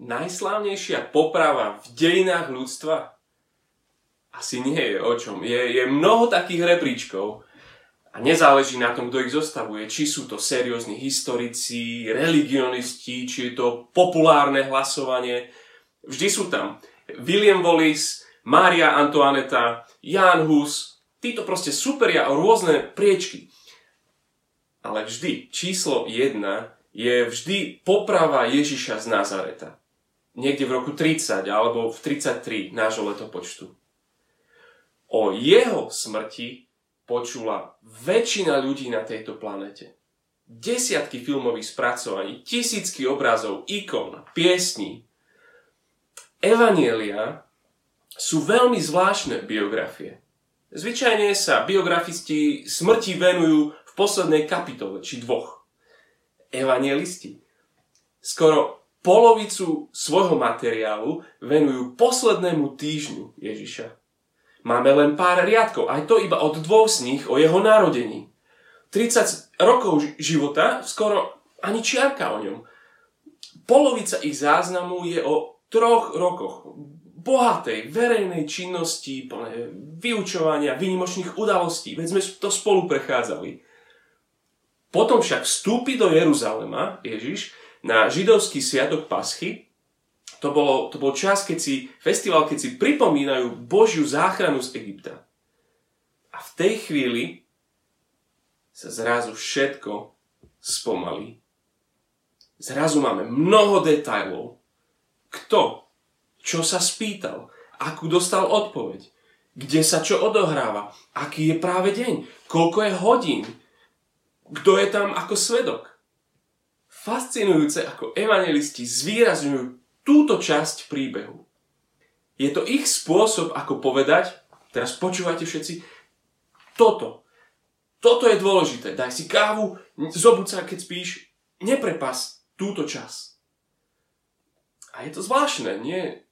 najslávnejšia poprava v dejinách ľudstva? Asi nie je o čom. Je, je mnoho takých rebríčkov a nezáleží na tom, kto ich zostavuje. Či sú to seriózni historici, religionisti, či je to populárne hlasovanie. Vždy sú tam. William Wallis, Mária Antoaneta, Jan Hus, títo proste superia o rôzne priečky. Ale vždy číslo 1 je vždy poprava Ježiša z Nazareta. Niekde v roku 30 alebo v 33 nášho letopočtu. O jeho smrti počula väčšina ľudí na tejto planete. Desiatky filmových spracovaní, tisícky obrazov, ikon, piesní. Evanielia sú veľmi zvláštne biografie. Zvyčajne sa biografisti smrti venujú v poslednej kapitole, či dvoch. Evangelisti skoro polovicu svojho materiálu venujú poslednému týždňu Ježiša. Máme len pár riadkov, aj to iba od dvoch z nich o jeho narodení. 30 rokov života, skoro ani čiarka o ňom. Polovica ich záznamu je o troch rokoch bohatej verejnej činnosti, plné vyučovania, výnimočných udalostí, veď sme to spolu prechádzali. Potom však vstúpi do Jeruzalema Ježiš na židovský sviatok Paschy. To, bolo, to bol čas, keď si, festival, keď si pripomínajú Božiu záchranu z Egypta. A v tej chvíli sa zrazu všetko spomalí. Zrazu máme mnoho detajlov. Kto čo sa spýtal, akú dostal odpoveď, kde sa čo odohráva, aký je práve deň, koľko je hodín, kto je tam ako svedok. Fascinujúce, ako evangelisti zvýrazňujú túto časť príbehu. Je to ich spôsob, ako povedať, teraz počúvajte všetci, toto, toto je dôležité. Daj si kávu, zobud sa, keď spíš, neprepas túto čas. A je to zvláštne, nie?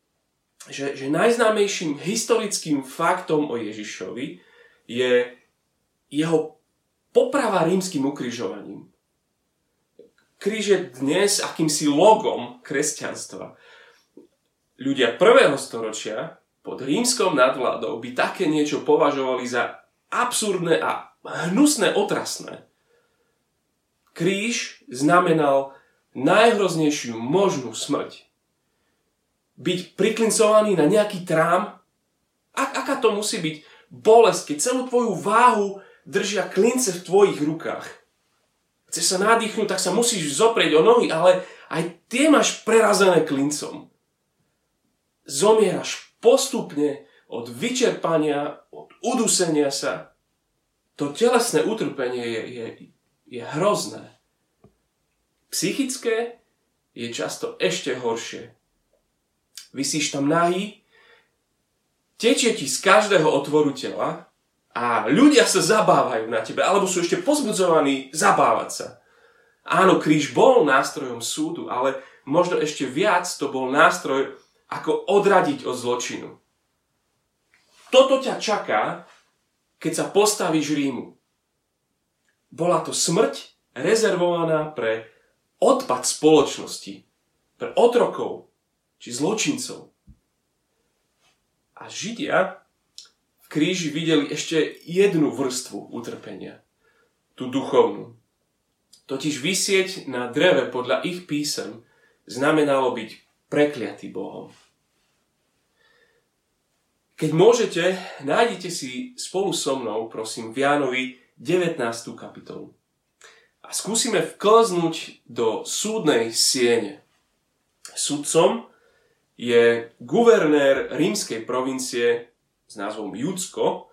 že, že najznámejším historickým faktom o Ježišovi je jeho poprava rímským ukrižovaním. Kríž je dnes akýmsi logom kresťanstva. Ľudia prvého storočia pod rímskou nadvládou by také niečo považovali za absurdné a hnusné, otrasné. Kríž znamenal najhroznejšiu možnú smrť byť priklincovaný na nejaký trám? A, aká to musí byť bolesť, keď celú tvoju váhu držia klince v tvojich rukách? Chceš sa nadýchnuť, tak sa musíš zoprieť o nohy, ale aj tie máš prerazené klincom. Zomieraš postupne od vyčerpania, od udusenia sa. To telesné utrpenie je, je, je hrozné. Psychické je často ešte horšie vysíš tam nahý, tečie ti z každého otvoru tela a ľudia sa zabávajú na tebe, alebo sú ešte pozbudzovaní zabávať sa. Áno, kríž bol nástrojom súdu, ale možno ešte viac to bol nástroj, ako odradiť od zločinu. Toto ťa čaká, keď sa postavíš Rímu. Bola to smrť rezervovaná pre odpad spoločnosti, pre otrokov, či zločincov. A Židia kríži videli ešte jednu vrstvu utrpenia. Tú duchovnú. Totiž vysieť na dreve podľa ich písem znamenalo byť prekliatý Bohom. Keď môžete, nájdite si spolu so mnou, prosím, v Jánovi 19. kapitolu. A skúsime vklznúť do súdnej siene. Sudcom je guvernér rímskej provincie s názvom Judsko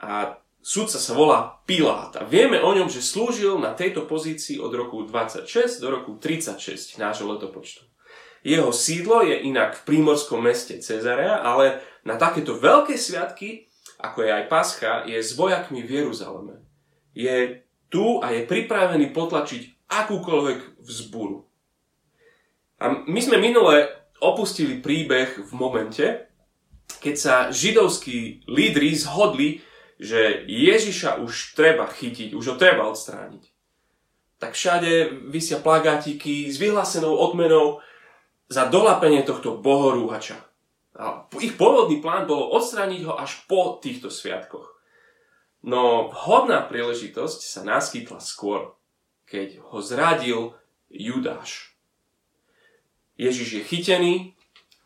a sudca sa volá Pilát. A vieme o ňom, že slúžil na tejto pozícii od roku 26 do roku 36 nášho letopočtu. Jeho sídlo je inak v prímorskom meste Cezarea, ale na takéto veľké sviatky, ako je aj Pascha, je s vojakmi v Jeruzaleme. Je tu a je pripravený potlačiť akúkoľvek vzburu. A my sme minule opustili príbeh v momente, keď sa židovskí lídri zhodli, že Ježiša už treba chytiť, už ho treba odstrániť. Tak všade vysia plagátiky s vyhlásenou odmenou za dolapenie tohto bohorúhača. A ich pôvodný plán bolo odstrániť ho až po týchto sviatkoch. No vhodná príležitosť sa naskytla skôr, keď ho zradil Judáš. Ježiš je chytený,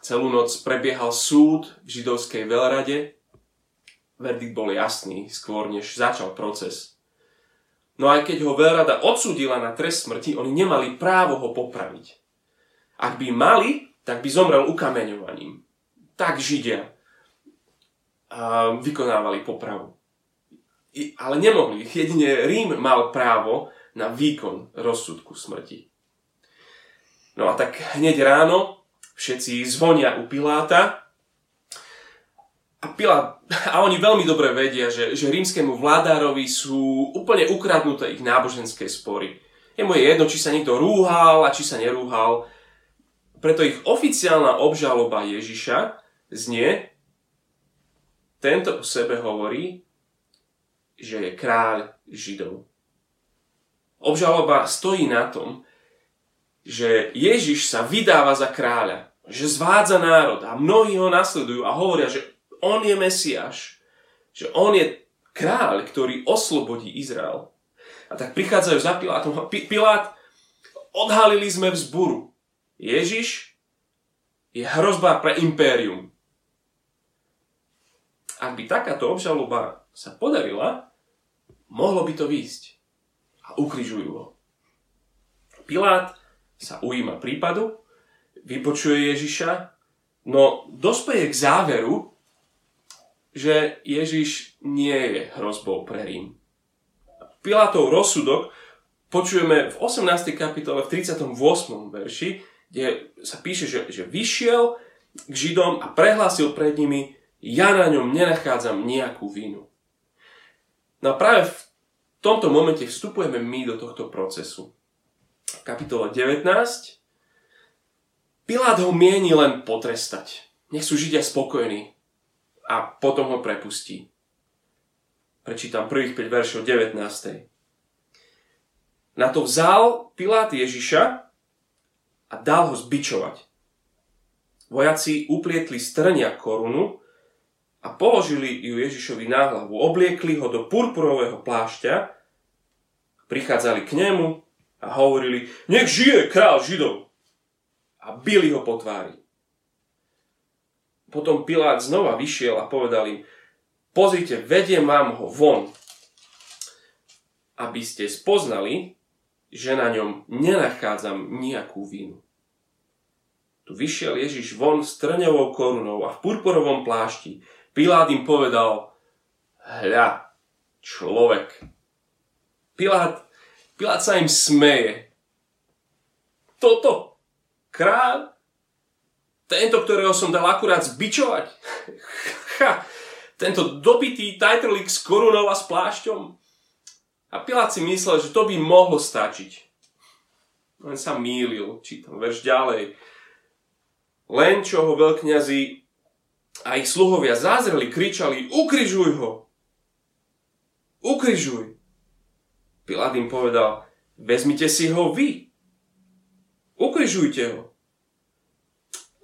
celú noc prebiehal súd v židovskej veľrade. Verdikt bol jasný, skôr než začal proces. No aj keď ho veľrada odsúdila na trest smrti, oni nemali právo ho popraviť. Ak by mali, tak by zomrel ukameňovaním tak Židia vykonávali popravu. Ale nemohli. Jedine Rím mal právo na výkon rozsudku smrti. No a tak hneď ráno všetci zvonia u Piláta a, Pilát, a oni veľmi dobre vedia, že, že rímskému vládárovi sú úplne ukradnuté ich náboženské spory. Jemu je jedno, či sa niekto rúhal a či sa nerúhal. Preto ich oficiálna obžaloba Ježiša znie, tento o sebe hovorí, že je kráľ Židov. Obžaloba stojí na tom, že Ježiš sa vydáva za kráľa, že zvádza národ a mnohí ho nasledujú a hovoria, že on je Mesiáš, že on je kráľ, ktorý oslobodí Izrael. A tak prichádzajú za Pilátom a Pilát, odhalili sme vzburu. Ježiš je hrozba pre impérium ak by takáto obžaloba sa podarila, mohlo by to výjsť. A ukrižujú ho. Pilát sa ujíma prípadu, vypočuje Ježiša, no dospeje k záveru, že Ježiš nie je hrozbou pre Rím. Pilátov rozsudok počujeme v 18. kapitole v 38. verši, kde sa píše, že, že vyšiel k Židom a prehlásil pred nimi, ja na ňom nenachádzam nejakú vinu. No a práve v tomto momente vstupujeme my do tohto procesu. Kapitole 19 Pilát ho mieni len potrestať. Nech sú Židia spokojní a potom ho prepustí. Prečítam prvých 5 veršov 19. Na to vzal Pilát Ježiša a dal ho zbičovať. Vojaci uplietli strnia korunu a položili ju Ježišovi na hlavu. Obliekli ho do purpurového plášťa, prichádzali k nemu a hovorili, nech žije král Židov. A bili ho po tvári. Potom Pilát znova vyšiel a povedal im, pozrite, vediem vám ho von, aby ste spoznali, že na ňom nenachádzam nejakú vinu. Tu vyšiel Ježiš von s trňovou korunou a v purpurovom plášti Pilát im povedal, hľa, človek. Pilát, Pilát sa im smeje. Toto, kráľ, tento, ktorého som dal akurát zbičovať. Tento dobitý tajtrlík s korunou a s plášťom. A Pilát si myslel, že to by mohlo stačiť. Len sa mýlil, čítam verš ďalej. Len čo ho veľkňazi a ich sluhovia zázreli, kričali, ukrižuj ho! Ukrižuj! Pilát im povedal, vezmite si ho vy. Ukrižujte ho.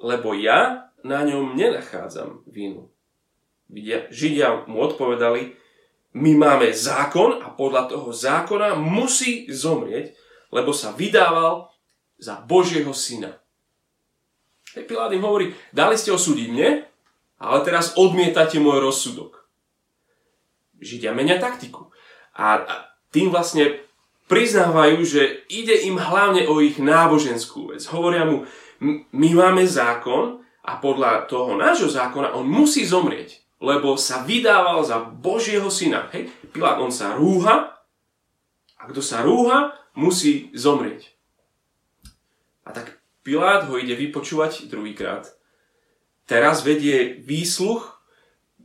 Lebo ja na ňom nenachádzam vinu. Židia mu odpovedali, my máme zákon a podľa toho zákona musí zomrieť, lebo sa vydával za Božieho syna. Hej, Pilát im hovorí, dali ste osúdiť mne, ale teraz odmietate môj rozsudok. Židia menia taktiku. A tým vlastne priznávajú, že ide im hlavne o ich náboženskú vec. Hovoria mu, my máme zákon a podľa toho nášho zákona on musí zomrieť, lebo sa vydával za Božieho syna. Hej, Pilát, on sa rúha a kto sa rúha, musí zomrieť. A tak Pilát ho ide vypočúvať druhýkrát teraz vedie výsluch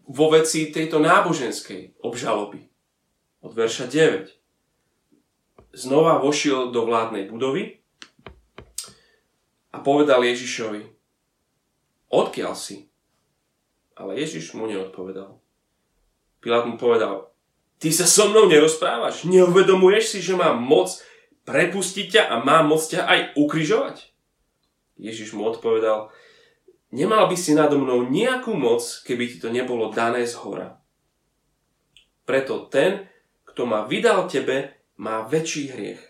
vo veci tejto náboženskej obžaloby. Od verša 9. Znova vošiel do vládnej budovy a povedal Ježišovi, odkiaľ si? Ale Ježiš mu neodpovedal. Pilát mu povedal, ty sa so mnou nerozprávaš, neuvedomuješ si, že mám moc prepustiť ťa a mám moc ťa aj ukrižovať? Ježiš mu odpovedal, nemal by si nado mnou nejakú moc, keby ti to nebolo dané z hora. Preto ten, kto ma vydal tebe, má väčší hriech.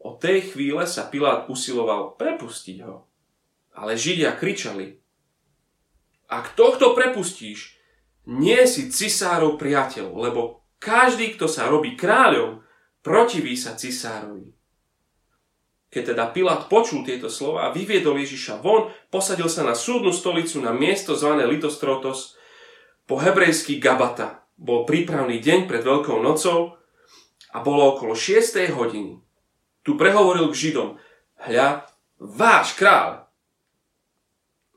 Od tej chvíle sa Pilát usiloval prepustiť ho. Ale Židia kričali, ak tohto prepustíš, nie si cisárov priateľ, lebo každý, kto sa robí kráľom, protiví sa cisárovi. Keď teda Pilát počul tieto slova vyviedol Ježiša von, posadil sa na súdnu stolicu na miesto zvané Litostrotos, po hebrejský Gabata. Bol prípravný deň pred Veľkou nocou a bolo okolo 6. hodiny. Tu prehovoril k Židom, hľa, váš král.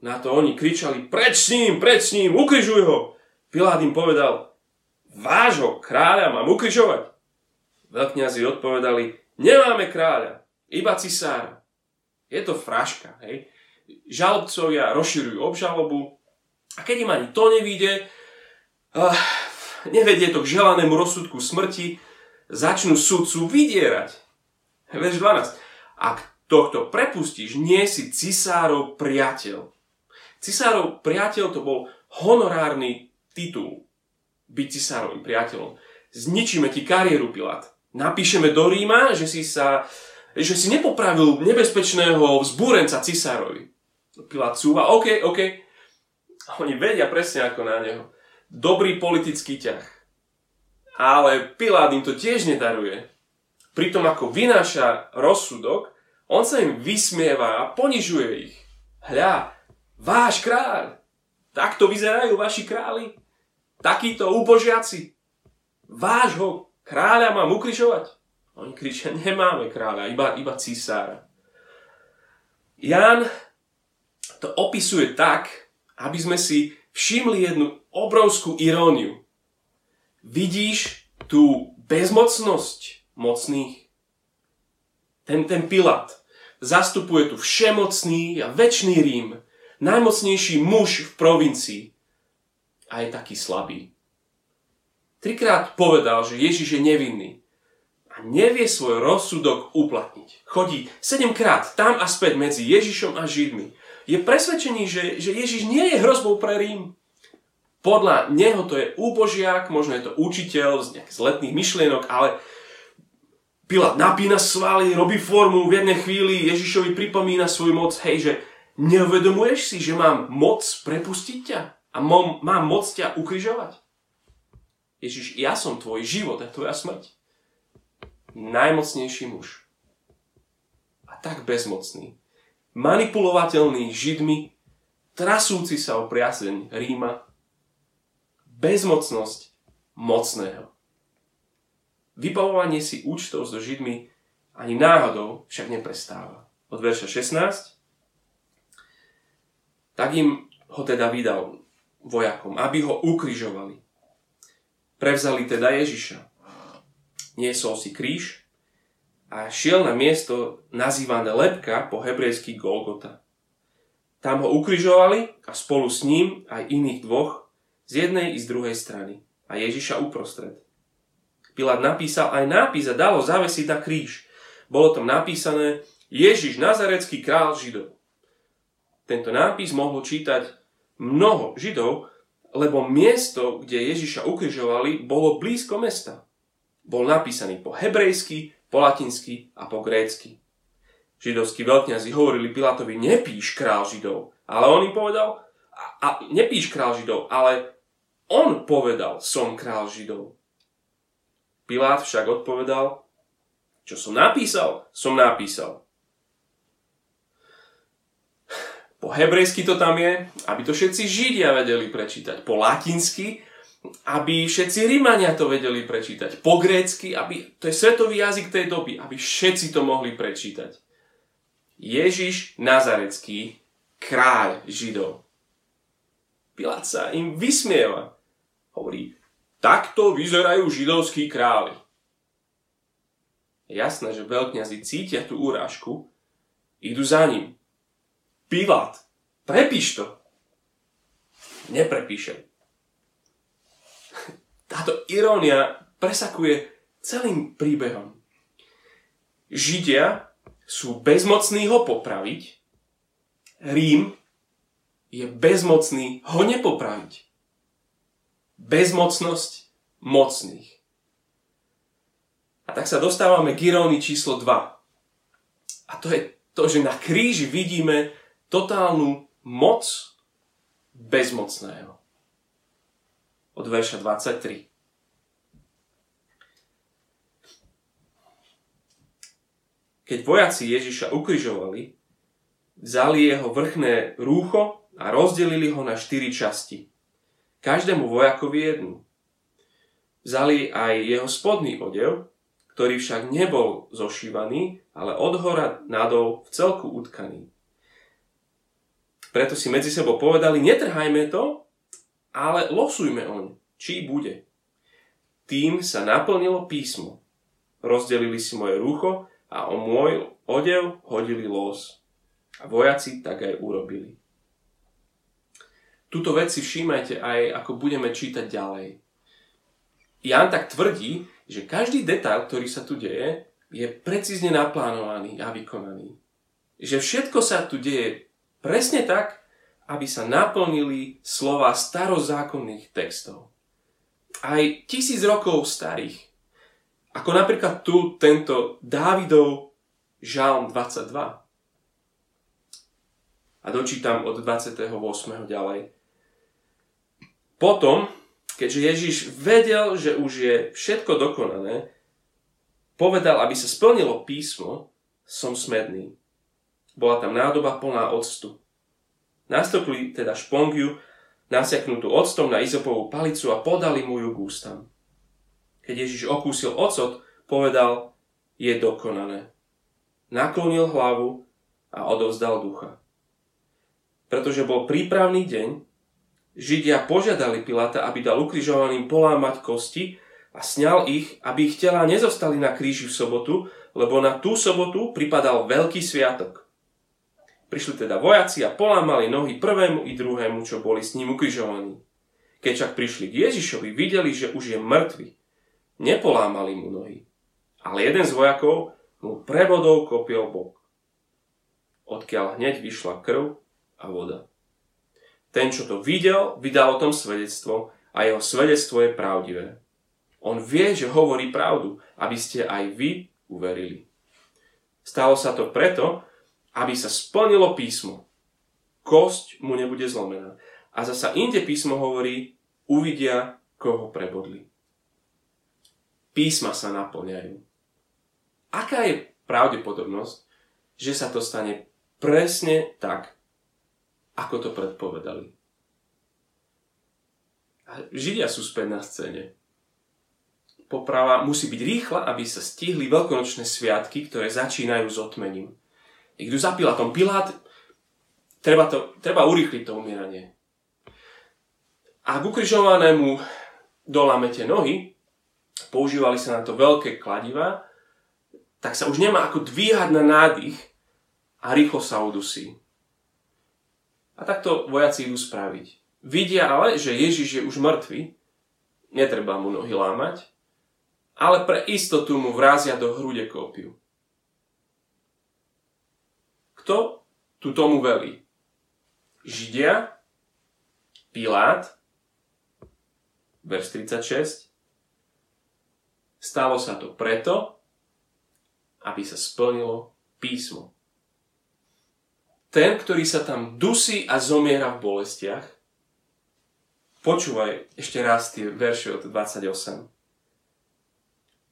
Na to oni kričali, preč s ním, preč s ním, ukrižuj ho. Pilát im povedal, vášho kráľa mám ukrižovať. Veľkňazi odpovedali, nemáme kráľa, iba cisára. Je to fraška, hej. Žalobcovia rozširujú obžalobu a keď im ani to nevíde, uh, nevedie to k želanému rozsudku smrti, začnú sudcu vydierať. Verš 12. Ak tohto prepustíš, nie si cisárov priateľ. Cisárov priateľ to bol honorárny titul. Byť cisárovým priateľom. Zničíme ti kariéru, Pilát. Napíšeme do Ríma, že si sa že si nepopravil nebezpečného vzbúrenca cisárovi. Pilát cúva, OK, OK. Oni vedia presne ako na neho. Dobrý politický ťah. Ale Pilát im to tiež nedaruje. Pritom ako vynáša rozsudok, on sa im vysmieva a ponižuje ich. Hľa, váš kráľ. Takto vyzerajú vaši králi. Takíto úbožiaci. Vášho kráľa mám ukrižovať. Oni kričia, nemáme kráľa, iba, iba cisára. Ján to opisuje tak, aby sme si všimli jednu obrovskú iróniu. Vidíš tú bezmocnosť mocných? Ten, ten Pilat zastupuje tu všemocný a väčší Rím, najmocnejší muž v provincii a je taký slabý. Trikrát povedal, že Ježiš je nevinný a nevie svoj rozsudok uplatniť. Chodí sedemkrát tam a späť medzi Ježišom a Židmi. Je presvedčený, že, že Ježiš nie je hrozbou pre Rím. Podľa neho to je úbožiak, možno je to učiteľ z nejakých zletných myšlienok, ale Pilát napína svaly, robí formu, v jednej chvíli Ježišovi pripomína svoju moc, hej, že neuvedomuješ si, že mám moc prepustiť ťa a mám moc ťa ukrižovať? Ježiš, ja som tvoj život a tvoja smrť najmocnejší muž. A tak bezmocný. Manipulovateľný židmi, trasúci sa o priazeň Ríma. Bezmocnosť mocného. Vybavovanie si účtov so židmi ani náhodou však neprestáva. Od verša 16. Tak im ho teda vydal vojakom, aby ho ukrižovali. Prevzali teda Ježiša niesol si kríž a šiel na miesto nazývané Lepka po hebrejsky Golgota. Tam ho ukrižovali a spolu s ním aj iných dvoch z jednej i z druhej strany a Ježiša uprostred. Pilát napísal aj nápis a dalo zavesiť na kríž. Bolo tam napísané Ježiš, nazarecký král Židov. Tento nápis mohlo čítať mnoho Židov, lebo miesto, kde Ježiša ukrižovali, bolo blízko mesta bol napísaný po hebrejsky, po latinsky a po grécky. Židovskí veľkňazi hovorili Pilátovi, nepíš král Židov. Ale on im povedal, a, a nepíš král Židov, ale on povedal, som král Židov. Pilát však odpovedal, čo som napísal, som napísal. Po hebrejsky to tam je, aby to všetci Židia vedeli prečítať. Po latinsky, aby všetci Rímania to vedeli prečítať. Po grécky, aby, to je svetový jazyk tej doby, aby všetci to mohli prečítať. Ježiš Nazarecký, kráľ Židov. Pilát sa im vysmieva. Hovorí, takto vyzerajú židovskí králi. Jasné, že veľkňazi cítia tú úrážku, idú za ním. Pilát, prepíš to. Neprepíše. Táto irónia presakuje celým príbehom. Židia sú bezmocní ho popraviť, Rím je bezmocný ho nepopraviť. Bezmocnosť mocných. A tak sa dostávame k irónii číslo 2. A to je to, že na kríži vidíme totálnu moc bezmocného. Od verša 23. Keď vojaci Ježiša ukrižovali, vzali jeho vrchné rúcho a rozdelili ho na štyri časti. Každému vojakovi jednu. Vzali aj jeho spodný odev, ktorý však nebol zošívaný, ale od hora nadol v celku utkaný. Preto si medzi sebou povedali, netrhajme to, ale losujme oň, či bude. Tým sa naplnilo písmo. Rozdelili si moje rúcho a o môj odev hodili los. A vojaci tak aj urobili. Tuto vec si všímajte aj, ako budeme čítať ďalej. Jan tak tvrdí, že každý detail, ktorý sa tu deje, je precízne naplánovaný a vykonaný. Že všetko sa tu deje presne tak, aby sa naplnili slova starozákonných textov. Aj tisíc rokov starých. Ako napríklad tu tento Dávidov Žalm 22. A dočítam od 28. ďalej. Potom, keďže Ježiš vedel, že už je všetko dokonané, povedal, aby sa splnilo písmo, som smedný. Bola tam nádoba plná octu. Nastopili teda špongiu, nasiaknutú octom na izopovú palicu a podali mu ju k ústam. Keď Ježiš okúsil ocot, povedal, je dokonané. Naklonil hlavu a odovzdal ducha. Pretože bol prípravný deň, Židia požiadali Pilata, aby dal ukrižovaným polámať kosti a sňal ich, aby ich tela nezostali na kríži v sobotu, lebo na tú sobotu pripadal veľký sviatok. Prišli teda vojaci a polámali nohy prvému i druhému, čo boli s ním ukrižovaní. Keď však prišli k Ježišovi, videli, že už je mŕtvy. Nepolámali mu nohy. Ale jeden z vojakov mu prebodol kopiou bok. Odkiaľ hneď vyšla krv a voda. Ten, čo to videl, vydal o tom svedectvo a jeho svedectvo je pravdivé. On vie, že hovorí pravdu, aby ste aj vy uverili. Stalo sa to preto, aby sa splnilo písmo. Kosť mu nebude zlomená. A zasa inde písmo hovorí, uvidia, koho prebodli písma sa naplňajú. Aká je pravdepodobnosť, že sa to stane presne tak, ako to predpovedali? Židia sú späť na scéne. Poprava musí byť rýchla, aby sa stihli veľkonočné sviatky, ktoré začínajú s otmením. Ich tu za Pilatom. Pilát, treba, to, treba urýchliť to umieranie. A k ukrižovanému dolámete nohy, používali sa na to veľké kladiva, tak sa už nemá ako dvíhať na nádych a rýchlo sa udusí. A takto vojaci idú spraviť. Vidia ale, že Ježiš je už mŕtvy, netreba mu nohy lámať, ale pre istotu mu vrazia do hrude kópiu. Kto tu tomu velí? Židia, Pilát, verš 36, Stalo sa to preto, aby sa splnilo písmo. Ten, ktorý sa tam dusí a zomiera v bolestiach, počúvaj ešte raz tie verše od 28.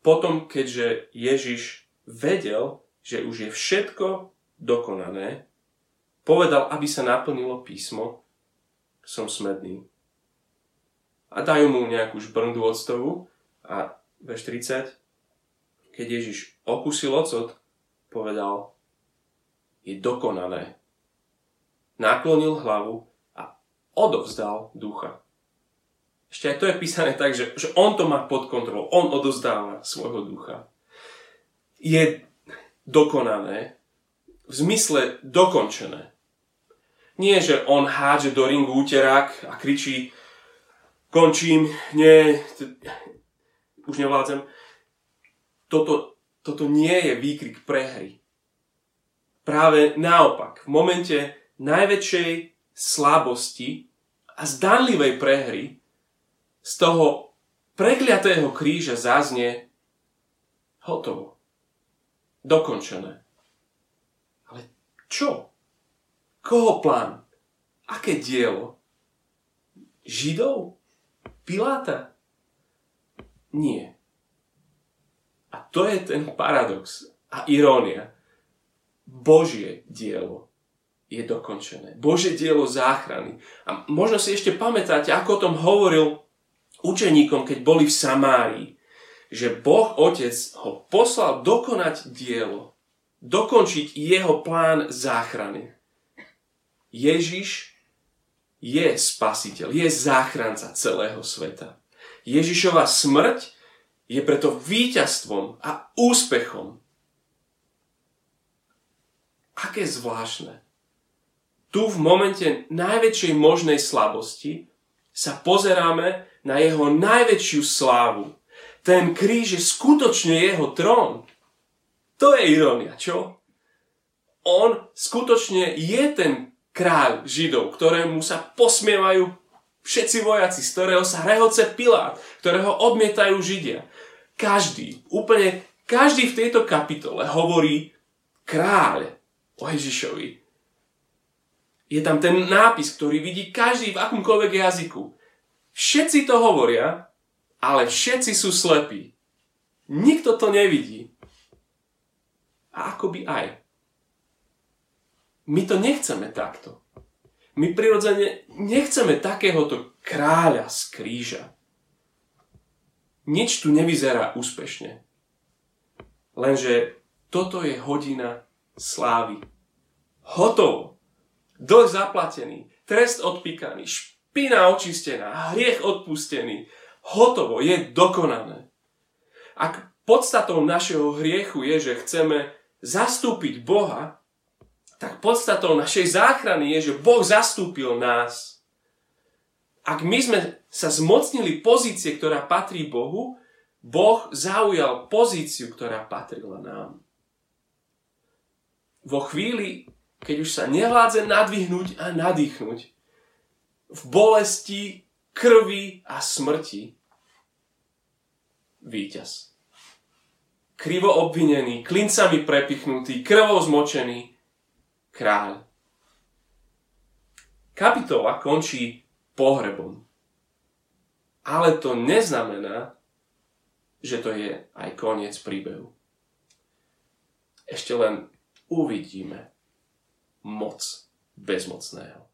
Potom, keďže Ježiš vedel, že už je všetko dokonané, povedal, aby sa naplnilo písmo, som smedný. A dajú mu nejakú žbrndu octovú a verš 30, keď Ježiš okusil ocot, povedal, je dokonané. Naklonil hlavu a odovzdal ducha. Ešte aj to je písané tak, že, že on to má pod kontrolou. On odovzdáva svojho ducha. Je dokonané v zmysle dokončené. Nie, že on hádže do ringu úterák a kričí končím, nie, už nevládzem. Toto, toto nie je výkrik prehry. Práve naopak, v momente najväčšej slabosti a zdanlivej prehry z toho prekliatého kríža zaznie hotovo. Dokončené. Čo? Koho plán? Aké dielo? Židov? Piláta? Nie. A to je ten paradox a irónia. Božie dielo je dokončené. Božie dielo záchrany. A možno si ešte pamätáte, ako o tom hovoril učeníkom, keď boli v Samárii, že Boh Otec ho poslal dokonať dielo, dokončiť jeho plán záchrany. Ježiš je spasiteľ, je záchranca celého sveta. Ježišova smrť je preto víťazstvom a úspechom. Aké zvláštne. Tu v momente najväčšej možnej slabosti sa pozeráme na jeho najväčšiu slávu. Ten kríž je skutočne jeho trón. To je irónia, čo? On skutočne je ten kráľ Židov, ktorému sa posmievajú všetci vojaci, z ktorého sa rehoce Pilát, ktorého odmietajú Židia. Každý, úplne každý v tejto kapitole hovorí kráľ o Ježišovi. Je tam ten nápis, ktorý vidí každý v akomkoľvek jazyku. Všetci to hovoria, ale všetci sú slepí. Nikto to nevidí. A akoby aj. My to nechceme takto. My prirodzene nechceme takéhoto kráľa z kríža. Nič tu nevyzerá úspešne. Lenže toto je hodina slávy. Hotovo. Dlh zaplatený, trest odpíkaný, špina očistená, hriech odpustený. Hotovo, je dokonané. Ak podstatou našeho hriechu je, že chceme zastúpiť Boha, tak podstatou našej záchrany je, že Boh zastúpil nás. Ak my sme sa zmocnili pozície, ktorá patrí Bohu, Boh zaujal pozíciu, ktorá patrila nám. Vo chvíli, keď už sa nevládze nadvihnúť a nadýchnuť, v bolesti, krvi a smrti, víťaz. Krivo obvinený, klincami prepichnutý, krvou zmočený, kráľ. Kapitola končí pohrebom. Ale to neznamená, že to je aj koniec príbehu. Ešte len uvidíme moc bezmocného.